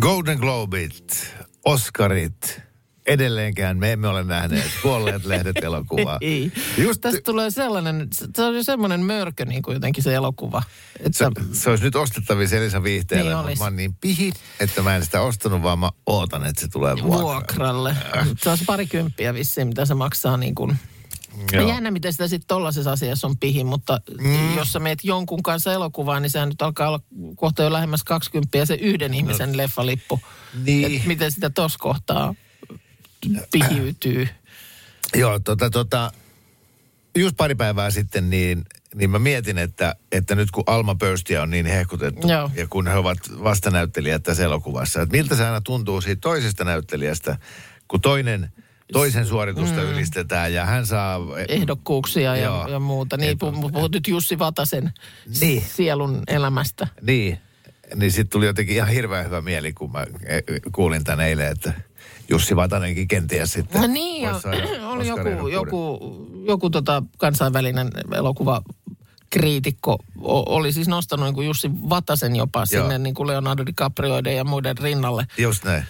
Golden Globit, Oscarit, edelleenkään me emme ole nähneet kuolleet lehdet elokuvaa. Ei. Just Tästä tulee sellainen, se on semmoinen mörkö niin kuin jotenkin se elokuva. Että se, se olisi nyt ostettavissa Elisa Viihteelle, Niin mutta mä oon niin pihi, että mä en sitä ostanut, vaan mä ootan, että se tulee vuokralle. vuokralle. Se on parikymppiä vissiin, mitä se maksaa niin kuin. Joo. Jännä, miten sitä sitten tollaisessa asiassa on pihin, mutta mm. jos sä meet jonkun kanssa elokuvaan, niin sehän nyt alkaa olla kohta jo lähemmäs 20 se yhden ihmisen no. leffalippu. Niin. Et miten sitä tos kohtaa pihiytyy. Joo, tota, tota, just pari päivää sitten, niin, niin mä mietin, että, että nyt kun Alma Pörstia on niin hehkutettu, Joo. ja kun he ovat vastanäyttelijät tässä elokuvassa, että miltä se aina tuntuu siitä toisesta näyttelijästä, kun toinen, toisen suoritusta mm. ylistetään ja hän saa... Ehdokkuuksia Joo. ja, ja muuta. Niin, Et- pu- puhut nyt Jussi Vatasen Niin. sielun elämästä. Niin, niin sitten tuli jotenkin ihan hirveän hyvä mieli, kun mä eh, kuulin tän eilen, että Jussi Vatanenkin kenties sitten... No niin, saada oli joku, joku, joku tota kansainvälinen elokuva kriitikko oli siis nostanut niin kuin Jussi Vatasen jopa Joo. sinne niin kuin Leonardo DiCaprioiden ja muiden rinnalle Just näin.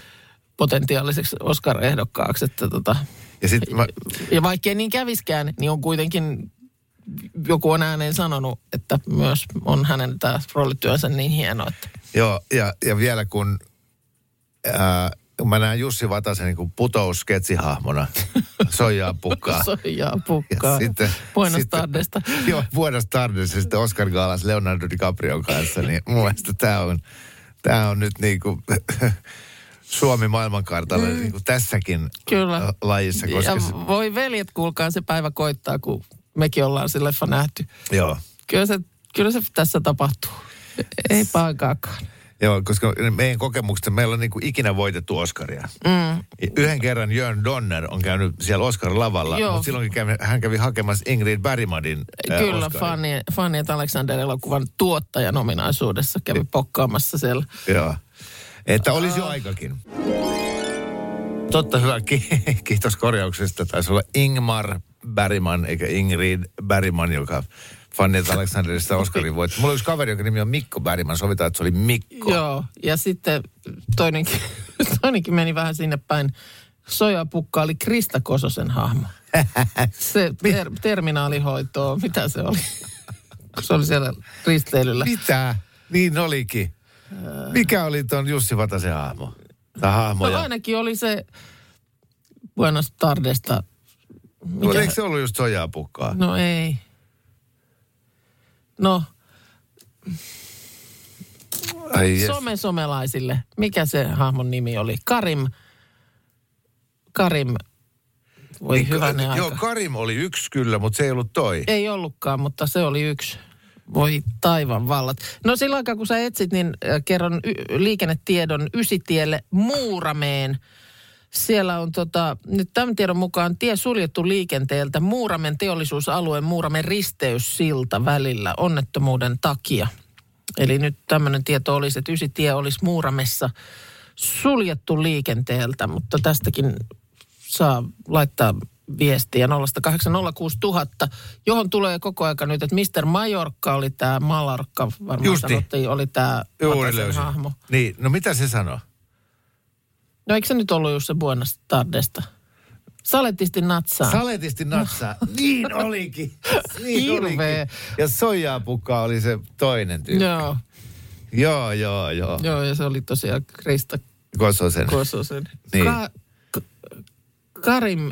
Potentiaaliseksi Oscar-ehdokkaaksi. Että tota, Ja sitten mä, ja vaikkei niin käviskään, niin on kuitenkin joku on ääneen sanonut, että myös on hänen tämä roolityönsä niin hieno, että joo, ja, ja vielä kun ää, mä näen Jussi Vatasen niin kuin putous sketsihahmona, soijaa pukkaa. soijaa pukkaa. Ja sitten- Buenos sitten- tardesta. Joo, Buenos Tardes ja sitten Oscar Gaalas Leonardo DiCaprion kanssa, niin mun mielestä tämä on, tää on nyt niin kuin Suomi maailmankartalle niin kuin tässäkin Mm. Kyllä. lajissa, koska Ja se, voi veljet, kuulkaa, se päivä koittaa, kun mekin ollaan se leffa nähty. joo, Kyllä se, kyllä se tässä tapahtuu. Ei paikaakaan. joo, koska meidän kokemukset, meillä on niin kuin ikinä voitettu Oscaria. Mm. Yhden kerran Jörn Donner on käynyt siellä Oscar-lavalla, Joo. mutta silloinkin kävi, hän kävi hakemassa Ingrid Bergmanin ää, Kyllä. Fanny, Fanny Alexander-elokuvan tuottajan ominaisuudessa kävi pokkaamassa siellä. Joo. Että olisi jo aikakin. Totta hyvä, ki- kiitos korjauksesta. Taisi olla Ingmar Bergman, eikä Ingrid Bergman, joka Fanny Alexanderista Oscarin voitti. Mulla oli yksi kaveri, joka nimi on Mikko Bergman. Sovitaan, että se oli Mikko. Joo, ja sitten toinenkin, toinenkin meni vähän sinne päin. Sojapukka oli Krista Kososen hahmo. Se ter- terminaalihoitoa, mitä se oli? Se oli siellä risteilyllä. Mitä? Niin olikin. Mikä oli tuon Jussi Vatasen hahmo? Tai hahmo. No ainakin oli se Buenos Tardesta. No, Mikä? Eikö se ollut just sojaa pukkaa? No ei. No, Ai jes. some-somelaisille. Mikä se hahmon nimi oli? Karim. Karim. Voi Niin, hyvänen aika. Joo, Karim oli yksi kyllä, mutta se ei ollut toi. Ei ollutkaan, mutta se oli yksi. Voi taivan vallat. No sillä aikaa, kun sä etsit, niin kerron y- liikennetiedon Ysitielle Muurameen. Siellä on tota, nyt tämän tiedon mukaan tie suljettu liikenteeltä Muuramen teollisuusalueen Muuramen risteyssilta välillä onnettomuuden takia. Eli nyt tämmöinen tieto olisi, että Ysitie olisi Muuramessa suljettu liikenteeltä, mutta tästäkin saa laittaa viestiä 0806000, johon tulee koko aika nyt, että Mr. Majorkka oli tämä Malarkka, varmaan Justi. sanottiin, oli tämä hahmo. Niin, no mitä se sanoo? No eikö se nyt ollut just se Buenos Tardesta? Saletisti natsaan. Saletisti natsaa. niin olikin. Niin Hirveä. olikin. Ja soijapukka oli se toinen tyyppi. Joo, Joo, joo, joo. joo, ja se oli tosiaan Krista Kososen. Kososen. Niin. Ka- Karim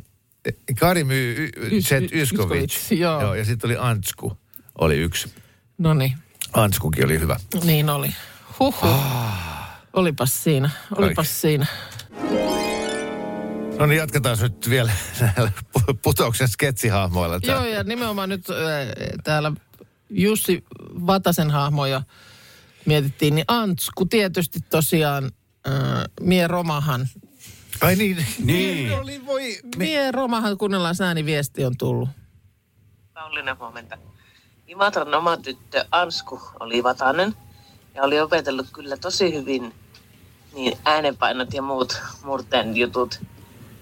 Karim y- y- Zet Yskovic. Joo. joo. Ja sitten oli Ansku. Oli yksi. No niin, Anskukin oli hyvä. niin oli. Huhhuh. Ah. Olipas siinä, olipas Oikein. siinä. No niin, jatketaan nyt vielä näillä pu- putouksen sketsihahmoilla. Joo, ja nimenomaan nyt äh, täällä Jussi Vatasen hahmoja mietittiin, niin Antsku tietysti tosiaan äh, Mie Romahan. Ai niin. Niin. Oli, voi. Mie Romahan, kuunnellaan ääniviesti on tullut. Pauliina huomenta. Imatran oma tyttö Ansku oli vatanen ja oli opetellut kyllä tosi hyvin niin äänenpainot ja muut murteen jutut.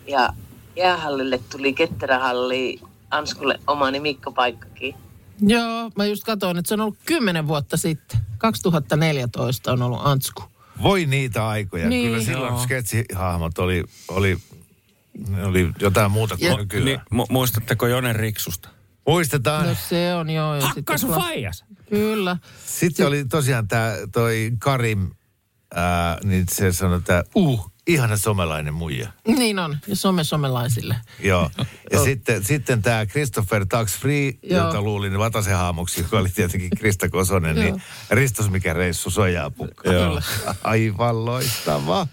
Ja jäähallille tuli ketterähalli Anskulle oma nimikkopaikkakin. Joo, mä just katsoin, että se on ollut kymmenen vuotta sitten. 2014 on ollut Ansku. Voi niitä aikoja. Niin. Kyllä silloin Joo. sketsihahmot oli, oli, oli jotain muuta kuin Ja- nykyään. Niin, mu- muistatteko Jonen Riksusta? Muistetaan. No se on joo. Ja Hakkasu kla- faijas. Kyllä. Sitten oli tosiaan tämä toi Karim, ää, niin se sanoi, että uh, ihana somelainen muija. Niin on. Ja some somelaisille. Joo. Ja sitten, sitten tämä Christopher Tax Free, Joo. jota luulin Vatasen haamuksi, joka oli tietenkin Krista Kosonen, niin Ristos mikä reissu sojaa pukka. Joo. Aivan loistava.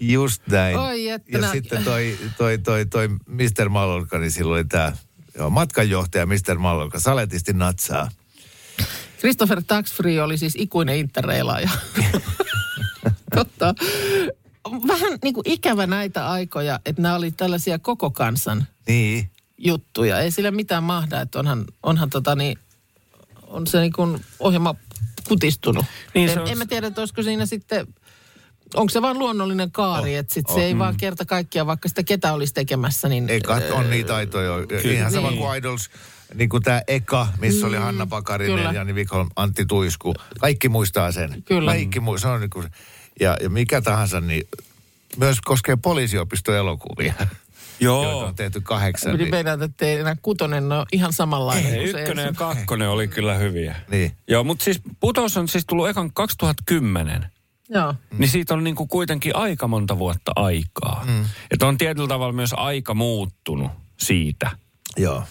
Just näin. Oi, ja jättänä. sitten toi, toi, toi, toi Mr. Mallolka, niin silloin oli tämä matkanjohtaja Mr. Mallolka, saletisti natsaa. Christopher Taxfree oli siis ikuinen interreilaaja. Totta. Vähän niin kuin ikävä näitä aikoja, että nämä oli tällaisia koko kansan Niin. juttuja. Ei sillä mitään mahda, että onhan, onhan tota niin, on se niin kuin ohjelma kutistunut. Niin en, se on- en mä tiedä, että olisiko siinä sitten, onko se vaan luonnollinen kaari, Oh, että sit oh. se ei vaan kerta kaikkiaan, vaikka sitä ketä olisi tekemässä, niin... Eka on niitä aitoja. Ihan sama Niin. kuin Idols, niin kuin tämä Eka, missä oli Hanna Pakarinen, kyllä. Jani Vikholm, Antti Tuisku. Kaikki muistaa sen. Kyllä. Kaikki mu- se on niin kuin, ja, ja mikä tahansa, niin myös koskee poliisiopiston elokuvia, joita Joo. on tehty kahdeksan. Niin meidän, että ei enää kutonen ole ihan samanlainen Ei, kuin se ykkönen ja kakkonen oli kyllä hyviä. niin. Joo, mutta siis Putous on siis tullut ekan 2010. Joo. Niin siitä on niin kuin kuitenkin aika monta vuotta aikaa. Mm. Että on tietyllä tavalla myös aika muuttunut siitä. Joo.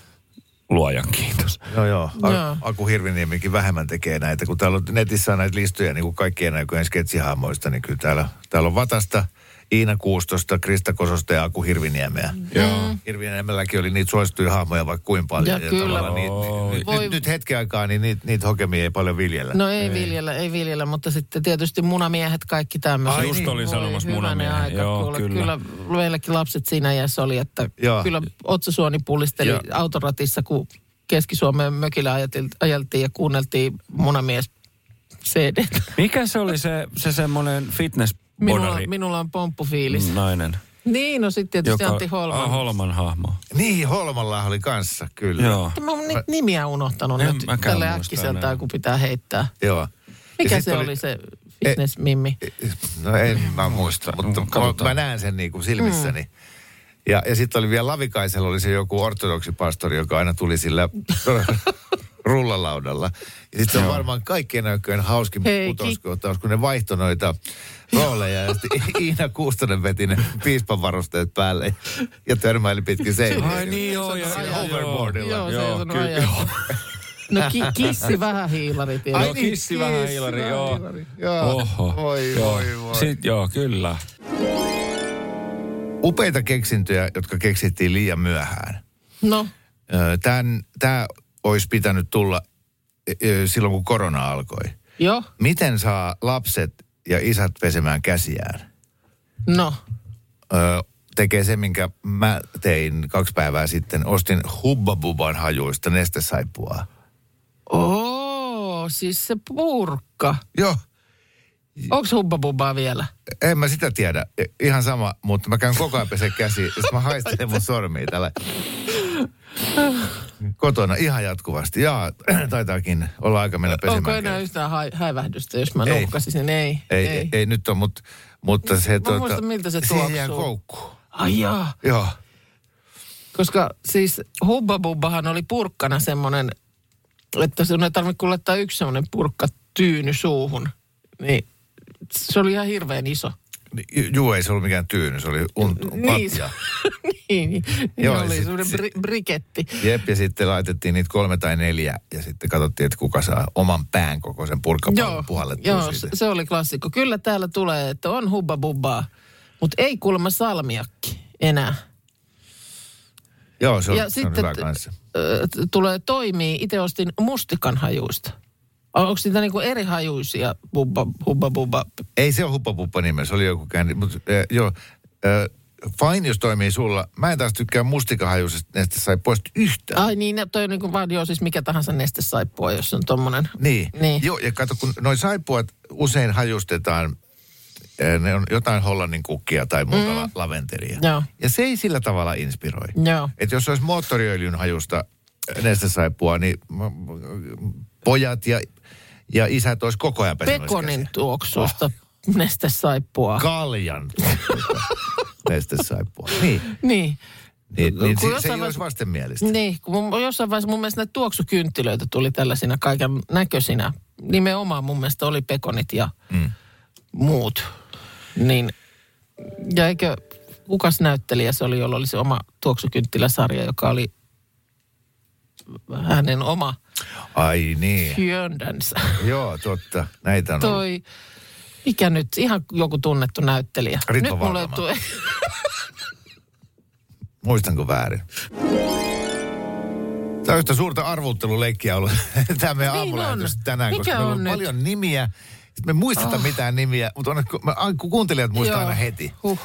Luojan kiitos. Joo, joo. A- Joo. Aku Hirviniemikin vähemmän tekee näitä, kun täällä on netissä on näitä listoja niin kuin kaikkien aikojen sketsihahmoista, niin kyllä täällä, täällä on Vatasta, Iina Kuustosta, Krista Kososta ja Aku Hirviniemeä. Joo. Hirviniemelläkin oli niitä suosittuja hahmoja vaikka kuin paljon. Ja kyllä. tavallaan Niitä, nyt, Voi- nyt, nyt hetken aikaa, niin niitä, niitä hokemia ei paljon viljellä. No ei, viljellä, ei viljellä, mutta sitten tietysti munamiehet, kaikki tämmöiset. Ai Just olin sanomassa munamiehiä. aika, Joo, kuule. kyllä. kyllä. meilläkin lapset siinä iässä oli, että Joo. kyllä otsasuoni pullisteli Joo. autoratissa, kun Keski-Suomeen mökillä ajeltiin ja kuunneltiin munamies CD. Mikä se oli se, se semmoinen fitness Minulla, minulla on pomppufiilis. nainen? Niin, no sitten tietysti Antti Holman. Ah, Holman hahmo. Niin, Holmalla oli kanssa, kyllä. Joo. Mä oon niitä nimiä unohtanut En nyt tälle äkkiseltään, kun pitää heittää. Joo. Mikä se oli, se fitness-mimmi? No en mä muista, mutta mä, Katsotaan. mä näen sen niin kuin silmissäni. Ja, ja sitten oli vielä Lavikaisella oli se joku ortodoksipastori, joka aina tuli sillä rullalaudalla. Ja sitten se on varmaan kaikkien aikojen hauskin putouskohtaus, kun ne vaihtoi noita rooleja. Ja sitten Iina Kuustonen veti ne piispan varusteet päälle ja törmäili pitkin seiniä. Ai niin joo. Ja, Overboardilla. Joo, se Joo, on kyllä, ajaa. No ki, kissi vähän hiilari Ai tietysti. joo, kissi vähän hiilari, joo. Joo. Oho. Voi, joo. voi, voi. Sitten, joo, kyllä. Upeita keksintöjä, jotka keksittiin liian myöhään. No, Tämä olisi pitänyt tulla ö, silloin, kun korona alkoi. joo, Miten saa lapset ja isät pesemään käsiään? no. Ö, tekee se, minkä mä tein kaksi päivää sitten. Ostin hubbabuban hajuista nestesaippua. Oo, siis se purkka. Joo, Onks hubbabubaa vielä? en mä sitä tiedä. I- Ihan sama, mutta mä käyn koko ajan pesen käsi. Mä haistelen mun sormia tällä kotona ihan jatkuvasti. Jaa, taitaakin olla aika mennä pesemään Onko enää yhtään hai, häivähdystä, jos mä Ei. nuhkasisin? Ei, Ei, ei. ei nyt on, mutta, mutta se... tuota, muistan, miltä se Siihen tuoksuu. koukkuun. Ai jaa. Joo. Koska siis hubbabubbahan oli purkkana semmoinen, että sun ei tarvitse kuin laittaa yksi semmoinen purkka tyyny suuhun. Niin se oli ihan hirveän iso. Ju- Juu, ei se ollut mikään tyyny, se oli untu, Niin, patja. niin, niin, Joo, oli sit- semmoinen bri- briketti. Jep, ja sitten laitettiin niitä kolme tai neljä, ja sitten katsottiin, että kuka saa oman pään kokoisen purkkapallon Joo, puhallettua joo siitä. se, oli klassikko. Kyllä täällä tulee, että on hubbabubbaa, mutta ei kuulemma salmiakki enää. Joo, se on, ja se on sitten hyvä kanssa. t- tulee toimii. Itse ostin mustikan hajuista. Onko niitä niinku eri hajuisia? Bubba, hubba, bubba. Ei se ole huppapuppa nime, se oli joku käänni. Mutta äh, joo, äh, fine jos toimii sulla. Mä en taas tykkää mustikahajuisesta nestesaipuasta yhtään. Ai niin, toi on niinku vaan joo, siis mikä tahansa nestesaippua, jos on tommonen. Niin. Niin. Joo, ja kato, kun noin saippuat usein hajustetaan, ne on jotain hollannin kukkia tai muuta mm. laventeria. Joo. Ja se ei sillä tavalla inspiroi. Joo. Että jos olisi moottoriöljyn hajusta nestesaippua, niin pojat ja, ja isät olisi koko ajan pesemässä Pekonin käsiä. tuoksusta nestesaippua. Kaljan nestesaippua. Niin, niin. niin, niin Kun se, se ei olisi vastenmielistä. Niin, kun mun, jossain vaiheessa mun mielestä näitä tuoksukynttilöitä tuli tällaisina kaiken näköisinä. Nimenomaan mun mielestä oli pekonit ja Mm. muut. Niin, ja eikö, kukas näyttelijä se oli, jolla oli se oma tuoksukynttiläsarja, joka oli hänen oma Ai niin. hyöndänsä. Joo, totta. Näitä on ollut. Toi, mikä nyt, ihan joku tunnettu näyttelijä. Ritva nyt mulle tule, Muistanko väärin? Tämä on yhtä suurta arvutteluleikkiä ollut tämä meidän Niin aamulähetys tänään, Mikä koska meillä on, on nyt? paljon nimiä. Sitten me ei muisteta oh. mitään nimiä, mutta on, me, kun kuuntelijat muistaa Joo. aina heti. Huh.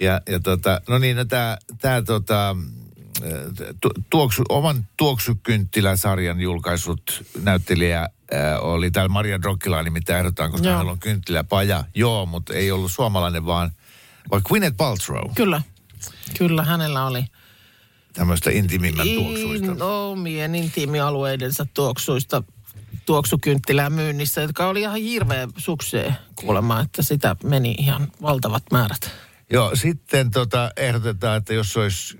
Ja, ja tota, no niin, no tämä, tota, tuoksu, oman tuoksukynttiläsarjan julkaisut näyttelijä äh, oli täällä Maria Drokkilaani, mitä ehdotaan, koska Joo. hänellä on kynttiläpaja. Joo, mutta ei ollut suomalainen, vaan, vaan Gwyneth Paltrow, Kyllä, kyllä hänellä oli. tämmöistä intimimmän tuoksuista. In, omien intiimialueidensa tuoksuista tuoksukynttilää myynnissä, jotka oli ihan hirveä suksee kuulemma, että sitä meni ihan valtavat määrät. Joo, sitten tota, ehdotetaan, että jos olisi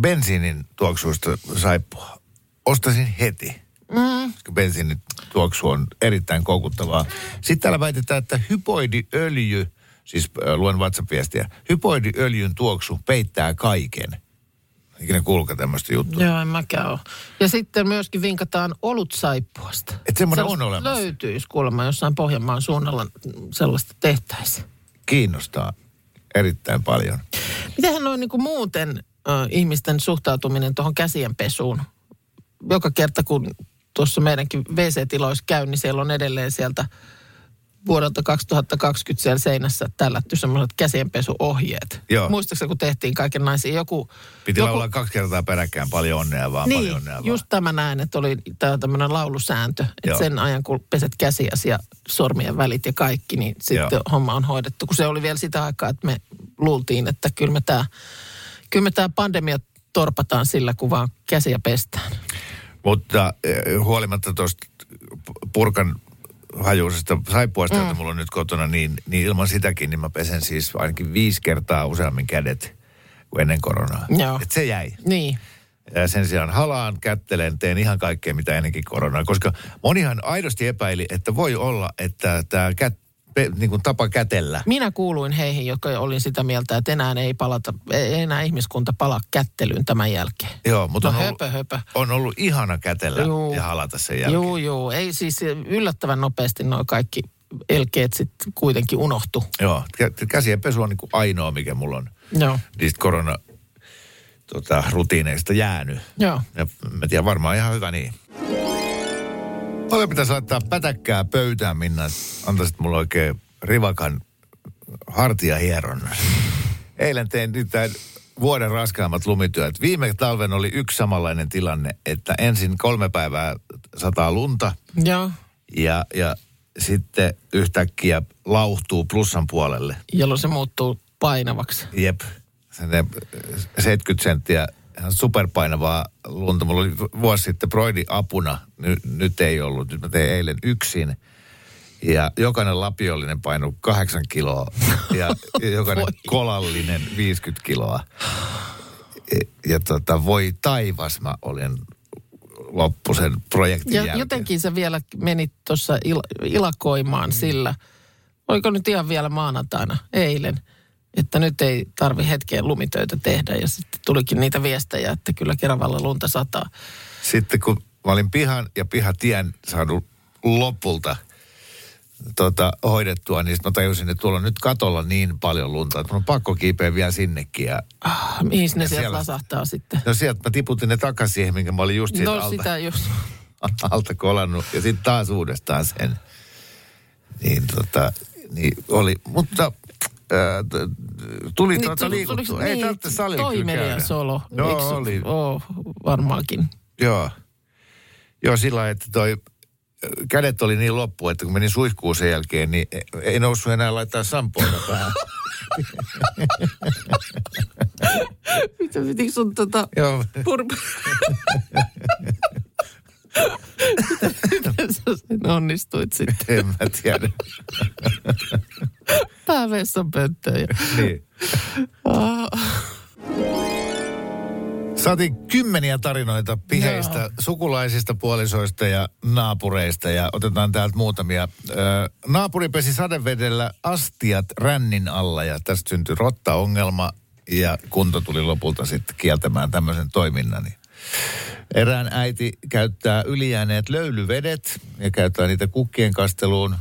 bensiinin tuoksuista saippua, ostaisin heti. Mm. Koska bensiinin tuoksu on erittäin koukuttavaa. Sitten täällä väitetään, että hypoidiöljy, siis luen WhatsApp-viestiä, hypoidiöljyn tuoksu peittää kaiken. Ikinä kuulkaa tämmöistä juttua. Joo, en mäkään ole. Ja sitten myöskin vinkataan olutsaippuasta. Et semmoinen on Sellaista olemassa. Löytyisi kuulemma jossain Pohjanmaan suunnalla sellaista tehtäisiin. Kiinnostaa erittäin paljon. Mitähän noin niin kuin muuten äh, ihmisten suhtautuminen tuohon käsien pesuun? Joka kerta kun tuossa meidänkin WC-tiloissa käy, niin siellä on edelleen sieltä vuodelta 2020 siellä seinässä tällätty semmoiset käsienpesuohjeet. Joo. Muistaakseni, kun tehtiin kaikenlaisia joku... Piti joku, laulaa kaksi kertaa peräkkäin paljon onnea vaan, niin, paljon onnea vaan. just tämä näin, että oli tämä tämmöinen laulusääntö, että Joo. sen ajan kun peset käsiäsi ja sormien välit ja kaikki, niin sitten Joo. homma on hoidettu. Kun se oli vielä sitä aikaa, että me luultiin, että kyllä me tämä kyllä me tää pandemia torpataan sillä, kun vaan käsiä pestään. Mutta eh, huolimatta tuosta purkan hajuisesta saippuasta, mm. jota mulla on nyt kotona, niin, niin ilman sitäkin, niin mä pesen siis ainakin viisi kertaa useammin kädet kuin ennen koronaa. Joo. Et se jäi. Niin. Ja sen sijaan halaan, kättelen, teen ihan kaikkea, mitä ennenkin koronaa. Koska monihan aidosti epäili, että voi olla, että tämä kät, pe, niin kuin tapa kätellä. Minä kuuluin heihin, jotka olin sitä mieltä, että enää ei palata, ei enää ihmiskunta palaa kättelyyn tämän jälkeen. Joo, mutta No on, höpö, ollut, höpö. on ollut ihana kätellä Juu. ja halata sen jälkeen. Joo, joo. Ei siis yllättävän nopeasti nuo kaikki elkeet sitten kuitenkin unohtu. Joo, kä- käsien pesu on niin kuin ainoa, mikä mulla on Joo. niistä korona tota, rutiineista jäänyt. Joo. Ja mä tiedän, varmaan ihan hyvä niin. Paljon pitäisi laittaa pätäkkää pöytään, Minna, antaisit mulle oikein rivakan hartiahieronnan. Eilen tein nyt tämän vuoden raskaimmat lumityöt. Viime talven oli yksi samanlainen tilanne, että ensin kolme päivää sataa lunta Joo. ja, ja sitten yhtäkkiä lauhtuu plussan puolelle. Jolloin se muuttuu painavaksi. Jep. Sen 70 senttiä ihan superpainavaa lunta. Mulla oli vuosi sitten Broidi apuna. Ny, nyt ei ollut. Nyt mä tein eilen yksin. Ja jokainen lapiollinen paino kahdeksan kiloa. Ja jokainen Voi. kolallinen 50 kiloa. Ja, ja tota, voi taivas, mä olin loppu sen projektin Ja jälkeen. jotenkin se vielä meni tuossa il- ilakoimaan mm. sillä, oliko nyt ihan vielä maanantaina, eilen, että nyt ei tarvi hetkeen lumitöitä tehdä. Ja sitten tulikin niitä viestejä, että kyllä Keravalla lunta sataa. Sitten kun mä olin pihan ja pihatien saanut lopulta tota, hoidettua, niin mä tajusin, että tuolla on nyt katolla niin paljon lunta, että mun on pakko kiipeä vielä sinnekin. Ja, Ah, mihin ne Ja sieltä siellä- lasahtaa sitten? no sieltä mä tiputin ne takaisin siihen, minkä mä olin just siitä No alta. sitä just. alta kolannut ja sitten taas uudestaan sen. Niin tota, niin oli, mutta tuli niin, tuota liikuttua. tuliko- Ei niin, tarvitse salilla kyllä käydä. Toimelias olo. Joo, Eikö- oli. Oo, varmaankin. Joo. Joo, sillä että toi kädet oli niin loppu, että kun menin suihkuun sen jälkeen, niin ei- ei noussut enää laittaa sampoota päähän. Mitä pitikö sun tota... Joo. Pur... Miten sä sen onnistuit sitten? En mä tiedä. Pää vessan pönttöön. ja- niin. Ah. Saatiin kymmeniä tarinoita piheistä, Joo. sukulaisista, puolisoista ja naapureista ja otetaan täältä muutamia. Naapuri pesi sadevedellä astiat rännin alla ja tästä syntyi rotta-ongelma ja kunto tuli lopulta sitten kieltämään tämmöisen toiminnan. Erään äiti käyttää ylijääneet löylyvedet ja käyttää niitä kukkien kasteluun.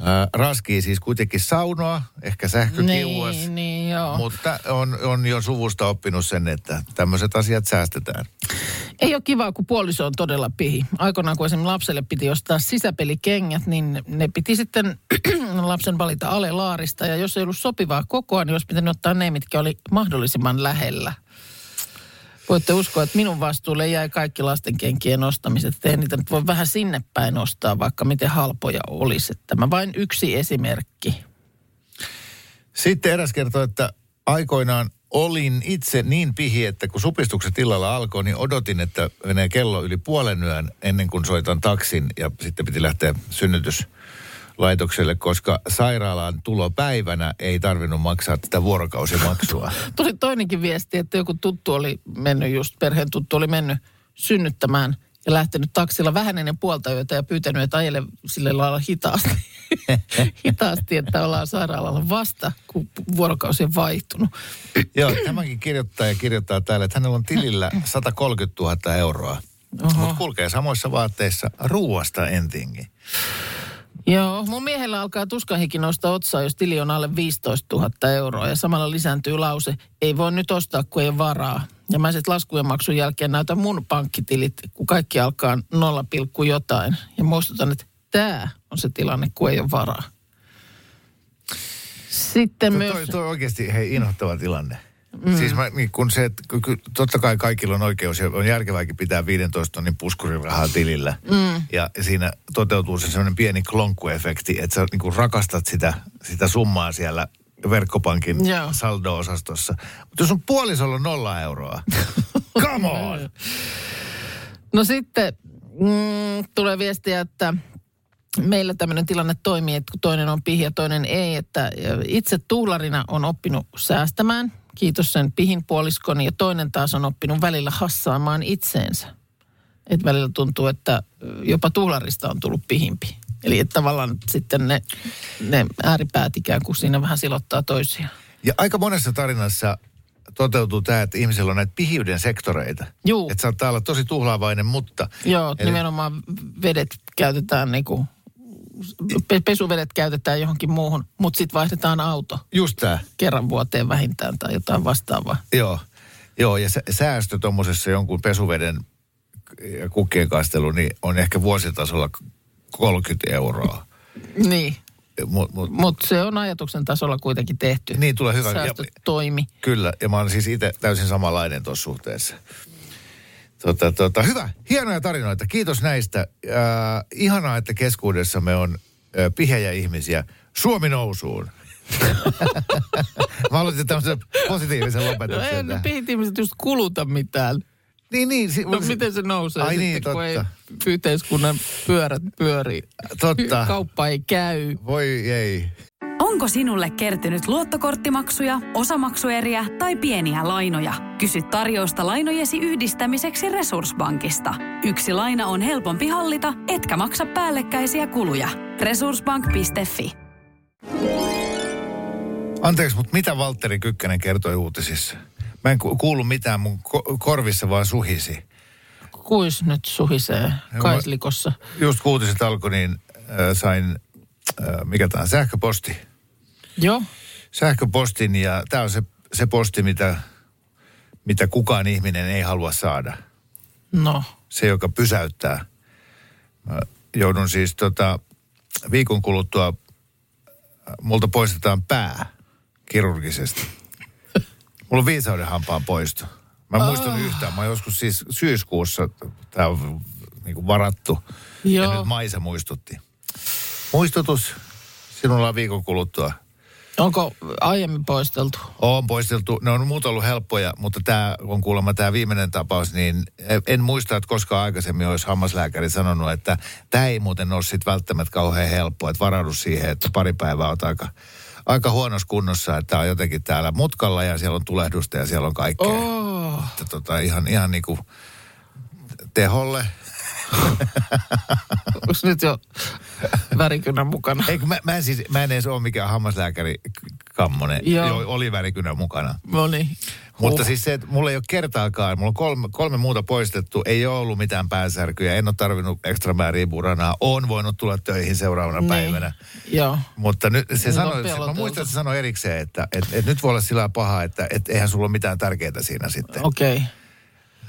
Ää, raskii siis kuitenkin saunoa, ehkä sähkökiuas. Niin, niin joo. Mutta on, on jo suvusta oppinut sen, että tämmöiset asiat säästetään. Ei ole kiva, kun puoliso on todella pihi. Aikoinaan, kun esimerkiksi lapselle piti ostaa sisäpelikengät, niin ne piti sitten lapsen valita alelaarista. Ja jos ei ollut sopivaa kokoa, niin olisi pitänyt ottaa ne, mitkä oli mahdollisimman lähellä. Voitte uskoa, että minun vastuulle jäi kaikki lastenkenkien ostamiset. Ei niitä voi vähän sinne päin ostaa, vaikka miten halpoja olisi. Tämä vain yksi esimerkki. Sitten eräs kertoi, että aikoinaan olin itse niin pihi, että kun supistukset illalla alkoi, niin odotin, että menee kello yli puolen yön ennen kuin soitan taksin ja sitten piti lähteä synnytyslaitokselle, koska sairaalaan tulopäivänä ei tarvinnut maksaa tätä vuorokausimaksua. Tuli toinenkin viesti, että joku tuttu oli mennyt, just perheen tuttu oli mennyt synnyttämään ja lähtenyt taksilla vähän ennen puolta yötä ja pyytänyt, että ajele sille lailla hitaasti. hitaasti, että ollaan sairaalalla vasta, kun vuorokausi on vaihtunut. Joo, tämäkin kirjoittaja kirjoittaa täällä, että hänellä on tilillä 130 000 euroa. Mutta kulkee samoissa vaatteissa ruuasta en tingi. Joo, mun miehellä alkaa tuskahiki nostaa otsaa, jos tili on alle 15 000 euroa ja samalla lisääntyy lause, ei voi nyt ostaa, kun ei ole varaa. Ja mä sitten laskujen maksun jälkeen näytän mun pankkitilit, kun kaikki alkaa 0, jotain. Ja muistutan, että tämä on se tilanne, kun ei ole varaa. Sitten Toi, myös... toi, toi oikeasti hei, inhottava tilanne. Mm. Siis mä, niin kun se, että totta kai kaikilla on oikeus ja on järkevääkin pitää 15 tonnin puskurirahaa tilillä. Mm. Ja siinä toteutuu se sellainen pieni klonkkuefekti, että sä niin rakastat sitä, sitä summaa siellä verkkopankin Joo. saldo-osastossa. Mutta jos on puolisolla nolla euroa, come on! No sitten mm, tulee viestiä, että meillä tämmöinen tilanne toimii, että kun toinen on pihi ja toinen ei, että itse tuhlarina on oppinut säästämään, kiitos sen pihin puoliskon, ja toinen taas on oppinut välillä hassaamaan itseensä. Että välillä tuntuu, että jopa tuhlarista on tullut pihimpi. Eli että tavallaan sitten ne, ne ääripäät ikään kuin siinä vähän silottaa toisiaan. Ja aika monessa tarinassa toteutuu tämä, että ihmisellä on näitä pihiyden sektoreita. Juu. Että saattaa olla tosi tuhlaavainen, mutta... Joo, Eli- nimenomaan vedet käytetään niinku, pe- pesuvedet käytetään johonkin muuhun, mutta sitten vaihdetaan auto Just tämä. kerran vuoteen vähintään tai jotain vastaavaa. Joo, joo ja sä- säästö tuommoisessa jonkun pesuveden ja kukkien kastelu, niin on ehkä vuositasolla 30 euroa. Niin, Mut, mut, mutta se on ajatuksen tasolla kuitenkin tehty. niin tulee hyvä. Säästö Ja, toimi. kyllä, ja mä oon siis itse täysin samanlainen tuossa suhteessa. Tota, tota, hyvä, hienoja tarinoita. Kiitos näistä. Äh, ihanaa, että keskuudessamme on äh, pihejä ihmisiä. Suomi nousuun. Mä aloitin tämmöisen positiivisen No lopetuksen. ei ne tähän. pihit ihmiset just kuluta mitään. Niin, niin. Si- No miten se nousee Ai sitten, niin, kun ei totta. yhteiskunnan pyörät pyöri. Totta. Kauppa ei käy. Voi ei. Onko sinulle kertynyt luottokorttimaksuja, osamaksueriä tai pieniä lainoja? Kysy tarjousta lainojesi yhdistämiseksi Resurssbankista. Yksi laina on helpompi hallita, etkä maksa päällekkäisiä kuluja. Resurssbank.fi Anteeksi, mutta mitä Valtteri Kykkänen kertoi uutisissa? Mä en ku- kuullut mitään, mun ko- korvissa vaan suhisi. Kuis nyt suhisee kaislikossa. Just kun uutiset alkoi, niin äh, sain, äh, mikä tämä sähköposti. Joo. Sähköpostin ja tämä on se, se posti, mitä, mitä kukaan ihminen ei halua saada. No. Se, joka pysäyttää. Mä joudun siis tota, viikon kuluttua, äh, multa poistetaan pää kirurgisesti. Mulla on viisauden hampaan poisto. Mä en muistan yhtään. Mä oon joskus siis syyskuussa, tää on niinku varattu. Ja Joo. nyt Maisa muistutti. Muistutus, sinulla on viikon kuluttua. Onko aiemmin poisteltu? On poisteltu, ne on muut ollut helppoja, mutta tämä on kuulemma tämä viimeinen tapaus, niin en muista, että koskaan aikaisemmin olisi hammaslääkäri sanonut, että tämä ei muuten ole sitten välttämättä kauhean helppoa, että varaudu siihen, että pari päivää on aika, aika huonossa kunnossa, että on jotenkin täällä mutkalla ja siellä on tulehdusta ja siellä on kaikkea. Oh. Että tota, ihan, ihan niin kuin teholle. Onko nyt jo värikynä mukana? Eikö, mä, mä, en siis, mä en edes ole mikään hammaslääkäri kammonen. Joo. Jo, oli värikynä mukana. No niin. Mutta siis se, että mulla ei ole kertaakaan, mulla on kolme, kolme muuta poistettu, ei ole ollut mitään päänsärkyjä, en ole tarvinnut ekstra määriä buranaa, on voinut tulla töihin seuraavana Niin. päivänä. Joo. Mutta nyt se Nyt sanoi, se, mä muistan, että se sanoi erikseen, että et, et nyt voi olla sillä paha, että et eihän sulla ole mitään tärkeää siinä sitten. Okei. Okay.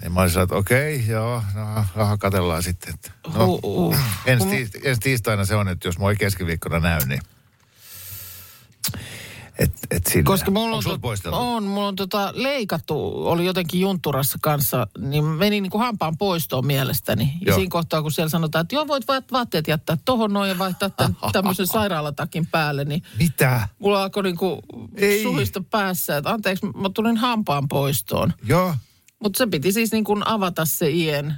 Ja mä olisin, että okei, joo, no aha, katsellaan sitten. Että, no, Huh, huh. ensi, tiist, ensi tiistaina se on, että jos mä ei keskiviikkona näy, niin et, et sinne. Koska mulla on, sulla to- poisteltu? on, mulla on tota leikattu, oli jotenkin junturassa kanssa, niin meni niin kuin hampaan poistoon mielestäni. Ja siinä kohtaa, kun siellä sanotaan, että joo, voit va- vaatteet jättää tohon noin ja vaihtaa tämän, tämmöisen sairaalatakin päälle, niin Mitä? mulla alkoi niin kuin suhista päässä, että anteeksi, mä tulin hampaan poistoon. Joo. Mutta se piti siis niin kuin avata se ien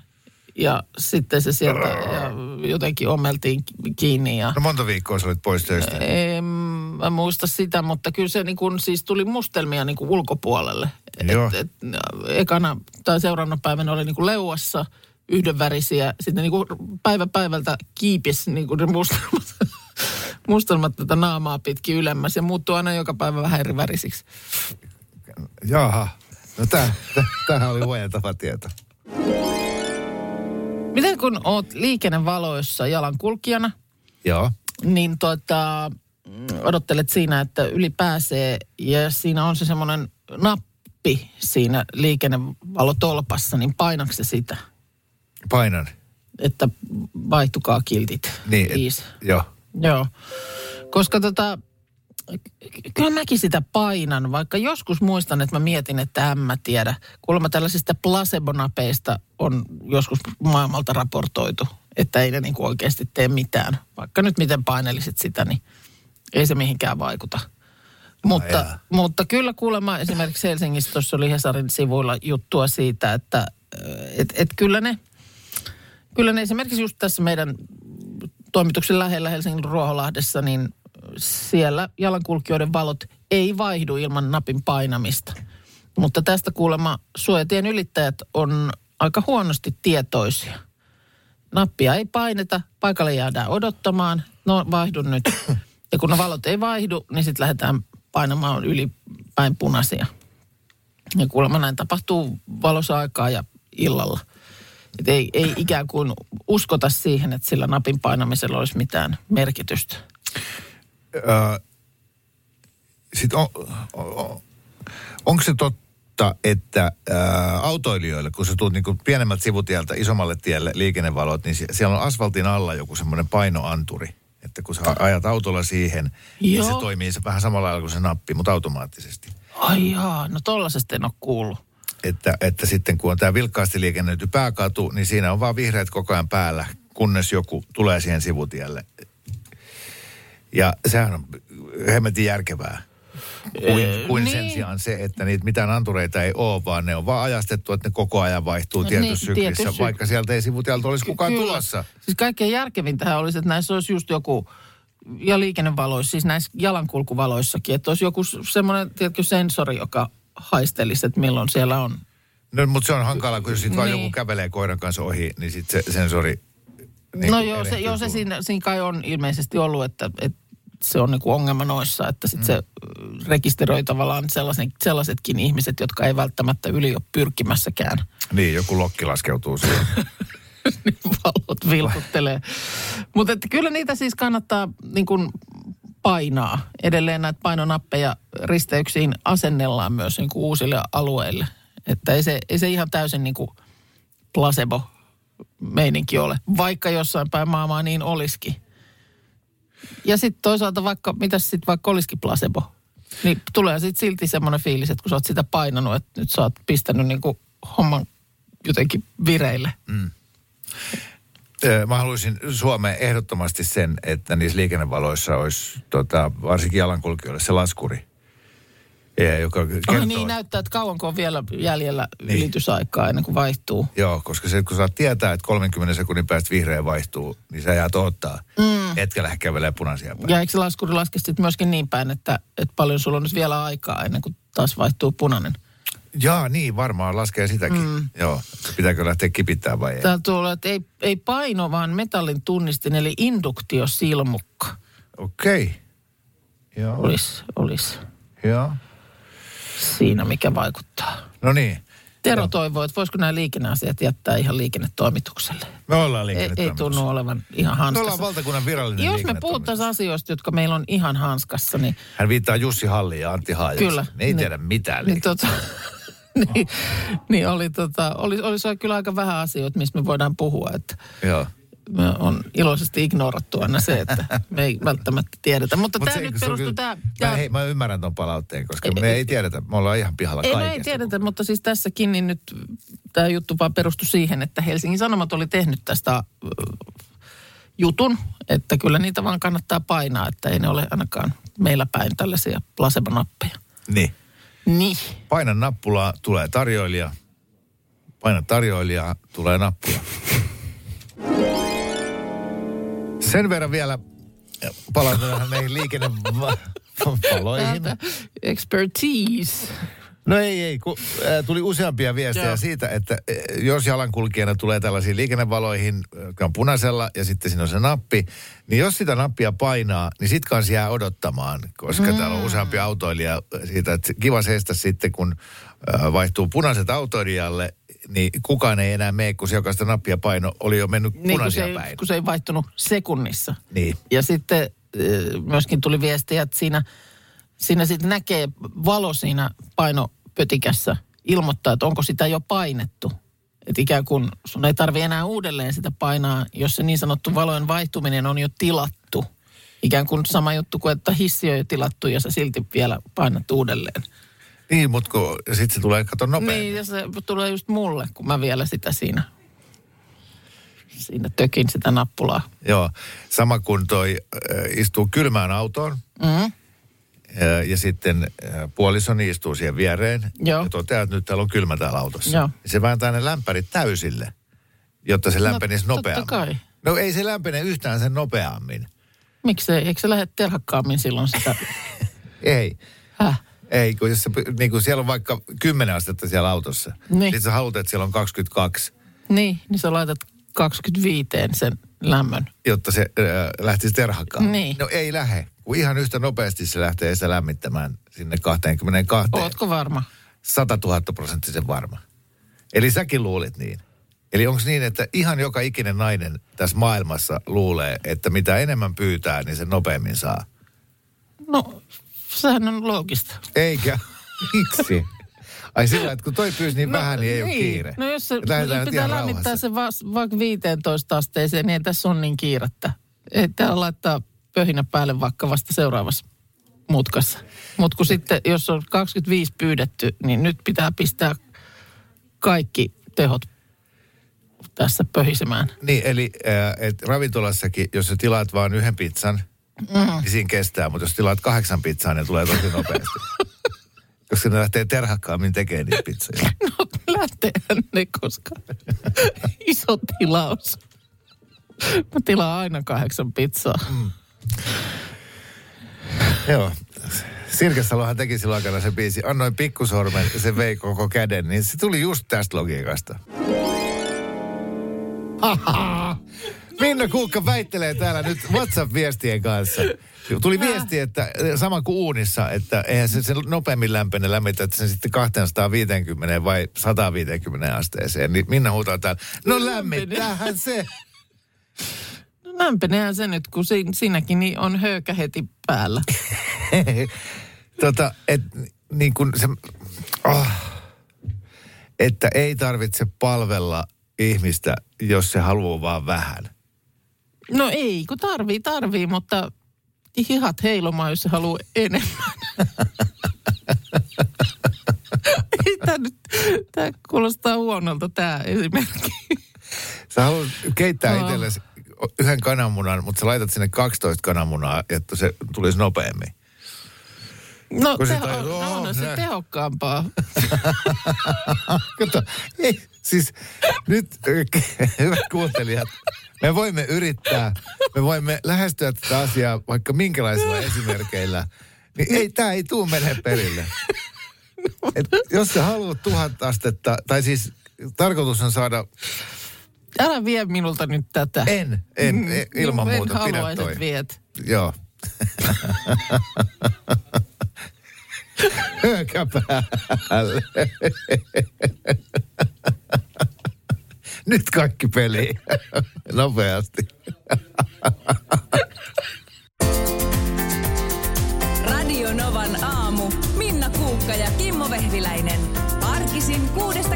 ja sitten se sieltä ja jotenkin ommeltiin kiinni ja... No monta viikkoa sä olit pois töistä. En mä muista sitä, mutta kyllä se niin kuin, siis tuli mustelmia niin kuin ulkopuolelle. Joo. Et, et, ekana tai seuraavana päivänä oli niin kuin leuassa yhdenvärisiä. Sitten niin kuin päivä päivältä kiipis niin kuin ne mustelmat, mustelmat tätä naamaa pitkin ylemmäs ja muuttuu aina joka päivä vähän eri värisiksi. Jaha. No tää, tää, tämähän oli huojentava tieto. Miten kun oot liikennevaloissa jalankulkijana, Joo. niin tota, mm, odottelet siinä, että yli pääsee ja siinä on se semmoinen nappi siinä liikennevalotolpassa, niin painakse sitä, Painan. että vaihtukaa kiltit. Niin, et, joo. Joo. Koska tota, kyllä mäkin sitä painan, vaikka joskus muistan, että mä mietin, että en mä tiedä. Kuulemma tällaisista placebonapeista on joskus maailmalta raportoitu, että ei ne niin kuin oikeasti tee mitään. Vaikka nyt miten painelisit sitä, niin ei se mihinkään vaikuta. Mutta, mutta kyllä kuulemma esimerkiksi Helsingissä tuossa oli Hesarin sivuilla juttua siitä, että et, et kyllä ne, kyllä ne esimerkiksi just tässä meidän toimituksen lähellä Helsingin Ruoholahdessa, niin siellä jalankulkijoiden valot ei vaihdu ilman napin painamista. Mutta tästä kuulemma suojatien ylittäjät on aika huonosti tietoisia. Nappia ei paineta, paikalle jäädään odottamaan. No vaihdu nyt. Ja kun ne valot ei vaihdu, niin sitten lähdetään painamaan yli päin punaisia. Ja kuulemma näin tapahtuu valossa aikaa ja illalla. Et ei, ei ikään kuin uskota siihen, että sillä napin painamisella olisi mitään merkitystä. Öö, sit on, on, onko se totta, että ää, autoilijoille, kun sä tulet niinku pienemmältä sivutieltä isommalle tielle liikennevalot, niin sie- siellä on asfaltin alla joku semmoinen painoanturi. Että kun sä ajat autolla siihen, niin se Joo. toimii se vähän samalla lailla kuin se nappi, mutta automaattisesti. Ai jaa, no tollasesta en ole kuullut. Että, että sitten kun on tämä vilkkaasti liikennöity pääkatu, niin siinä on vaan vihreät koko ajan päällä, kunnes joku tulee siihen sivutielle. Ja sehän on hemmetin järkevää. Kuin, kuin niin. sen sijaan se, että niitä mitään antureita ei ole, vaan ne on vaan ajastettu, että ne koko ajan vaihtuu No tietyssä niin, syklissä, tietyssä syk- vaikka sieltä ei sivutieltä olisi kukaan Kyllä. tulossa. Siis kaikkein järkevintähän olisi, että näissä olisi just joku, ja liikennevaloissa, siis näissä jalankulkuvaloissakin, että olisi joku semmoinen, tiedätkö, sensori, joka haistelisi, että milloin siellä on. No, mutta se on hankala, kun sitten vaan Niin. joku kävelee koiran kanssa ohi, niin sitten se sensori... Niin no joo, se, joo, se siinä, siinä kai on ilmeisesti ollut, että, että se on niinku ongelma noissa, että sit mm. se rekisteröi tavallaan sellaisen, sellaisetkin ihmiset, jotka ei välttämättä yli ole pyrkimässäkään. Niin, joku lokki laskeutuu siihen. niin valot vilkuttelee. Mutta että kyllä niitä siis kannattaa niin kuin painaa. Edelleen näitä painonappeja risteyksiin asennellaan myös niin kuin uusille alueille. Että ei se, ei se ihan täysin niin placebo meininki ole, vaikka jossain päin maailmaa niin olisikin. Ja sitten toisaalta vaikka, mitä sitten vaikka olisikin placebo, niin tulee sitten silti semmoinen fiilis, että kun sä oot sitä painanut, että nyt sä oot pistänyt niinku homman jotenkin vireille. Ö, Mä haluaisin Suomeen ehdottomasti sen, että niissä liikennevaloissa olisi tota, varsinkin jalankulkijoille se laskuri, Ja joka kertoo... Ai niin, näyttää, että kauanko on vielä jäljellä Niin. ylitysaikaa ennen kuin vaihtuu. Joo, koska se, kun saat tietää, että 30 sekunnin päästä vihreä vaihtuu, niin sä jäät odottaa. Mm. Etkä lähde kävelemään punaisia päin. Ja eikö se laskuri laske sitten myöskin niin päin, että, että paljon sulla on nyt vielä aikaa ennen kuin taas vaihtuu punainen? Jaa, niin, varmaan laskee sitäkin. Mm. Joo, pitääkö lähteä kipittämään vai ei? Täällä tulee, että ei, ei paino, vaan metallin tunnistin, eli induktiosilmukka Okei. Okay. Joo, olisi, olisi joo. Siinä, mikä vaikuttaa. No niin, Tero toivoo, että voisiko nämä liikenneasiat jättää ihan liikennetoimitukselle. me ollaan Ei, ei liikennetoimitus. tunnu olevan ihan Me ollaan hanskassa. valtakunnan virallinen Jos me puhuttaisiin asioista, jotka meillä on ihan hanskassa, niin Hän viittaa Jussi Halliin ja Antti Haajaksi. Kyllä. Ne ei Niin- tiedä mitään. niin, tota, niin, niin oli, tota, oli, oli kyllä aika vähän asioita, mistä me voidaan puhua. Että Joo. On iloisesti ignorattu aina se, että me ei välttämättä tiedetä. Mutta Mut tämä nyt perustuu tämä... Mä, hei, mä ymmärrän ton palautteen, koska Ei- me ei- ei tiedetä. Me ollaan ihan pihalla Ei, kaikesta. ei tiedetä, mutta siis tässäkin niin nyt tämä juttu vaan perustui siihen, että Helsingin Sanomat oli tehnyt tästä jutun, että kyllä niitä vaan kannattaa painaa, että ei ne ole ainakaan meillä päin tällaisia placebo-nappeja. Niin. Niin. Paina nappulaa, tulee tarjoilija. Paina tarjoilijaa, tulee nappula. Sen verran vielä palataan näihin liikennevaloihin. Expertise. No ei, ei, kun äh, tuli useampia viestejä Joo. siitä, että äh, jos jalankulkijana tulee tällaisiin liikennevaloihin, jotka on punaisella ja sitten siinä on se nappi, niin jos sitä nappia painaa, niin sit kanssa jää odottamaan, koska mm. täällä on useampia autoilija siitä, että kiva seistä sitten, kun äh, vaihtuu punaiset autoilijalle, niin kukaan ei enää mene, kun se joka sitä nappia paino oli jo mennyt Niin, kun se, punaisia päin. kun se ei vaihtunut sekunnissa. Niin. Ja sitten äh, myöskin tuli viestiä, että siinä, siinä sitten näkee valo siinä painopötikässä ilmoittaa, että onko sitä jo painettu. Että ikään kuin sun ei tarvi enää uudelleen sitä painaa, jos se niin sanottu valojen vaihtuminen on jo tilattu. Ikään kuin sama juttu kuin, että hissi on jo tilattu ja sä silti vielä painat uudelleen. Niin, mutta sitten se tulee, kato nopeammin. Niin, ja se tulee just mulle, kun mä vielä sitä siinä, siinä tökin sitä nappulaa. Joo, sama kuin toi äh, istuu kylmään autoon. Mm. Ja, ja sitten äh, puolisoni istuu siihen viereen Joo. ja toteaa, että nyt täällä on kylmä täällä autossa. Joo. Ja se vääntää ne lämpärit täysille, jotta se lämpenisi totta nopeammin. kai. No ei se lämpene yhtään sen nopeammin. Miksi eikö se lähde terhakkaammin silloin sitä? Ei. Häh? Ei, kun jos se, niin kun siellä on vaikka 10 astetta siellä autossa. Niin. Sitten sä haluat, että siellä on 22, Niin, niin sä laitat 25 sen lämmön. jotta se äh, lähtisi terhakkaan. Niin. No ei lähe, kun ihan yhtä nopeasti se lähtee sitä lämmittämään sinne 22. Ootko varma? 100 000 prosenttisen varma. Eli säkin luulit niin. Eli onko niin, että ihan joka ikinen nainen tässä maailmassa luulee, että mitä enemmän pyytää, niin se nopeammin saa? No, sehän on loogista. Eikä. Miksi? Ai sillä, että kun toi pyysi niin vähän, niin ei ole kiire. No jos se lähdetään nyt pitää lämmittää rauhassa. se va- vaikka 15 asteeseen, niin ei tässä on niin kiirettä. Ei täällä laittaa pöhinä päälle vaikka vasta seuraavassa mutkassa. Mutta kun sitten, jos on 25 pyydetty, niin nyt pitää pistää kaikki tehot tässä pöhisemään. Niin, eli äh, et ravintolassakin, jos sä tilaat vain yhden pizzan, mm. niin siinä kestää. Mutta jos tilaat kahdeksan pizzaa, niin tulee tosi nopeasti. Koska ne lähtee terhakkaammin tekemään niitä pizzoja. No lähteehän ne, koska iso tilaus. Mä tilaan aina kahdeksan pizzaa. Joo. Sirkesalohan teki silloin aikana se biisi. Annoin pikkusormen, se vei koko käden. Niin se tuli just tästä logiikasta. Haha. Minna Kuukka väittelee täällä nyt WhatsApp-viestien kanssa. Tuli viesti, että sama kuin uunissa, että eihän se, se nopeammin lämpene lämmitä, että sen sitten 250 vai 150 asteeseen. Niin Minna huutaa täällä, no lämmittäähän se. No lämpenehän se nyt, kun si- siinäkin niin on höykä heti päällä. tota, et, niin kuin se, oh, että ei tarvitse palvella ihmistä, jos se haluaa vaan vähän. No ei, kun tarvii, tarvii, mutta hihat heilumaan, jos se haluaa enemmän. ei tämä nyt, tämä kuulostaa huonolta tämä esimerkki. Sä haluat keittää No. itsellesi yhden kananmunan, mutta sä laitat sinne 12 kananmunaa, että se tulisi nopeammin. No, Kun se teho, tai- no, no se tehokkaampaa. Kato, ei, siis nyt hyvät kuuntelijat, me voimme yrittää, me voimme lähestyä tätä asiaa vaikka minkälaisilla esimerkkeillä, niin ei, tämä ei tuu menee perille. Et jos sä haluat tuhat astetta, tai siis tarkoitus on saada, Älä vie minulta nyt tätä. en, en, en ilman Mm, en muuta, pidä toi. että viet. Joo. Hyökä päälle. Nyt kaikki peli. Nopeasti. Radio Novan aamu. Minna Kuukka ja Kimmo Vehviläinen. Arkisin kuudesta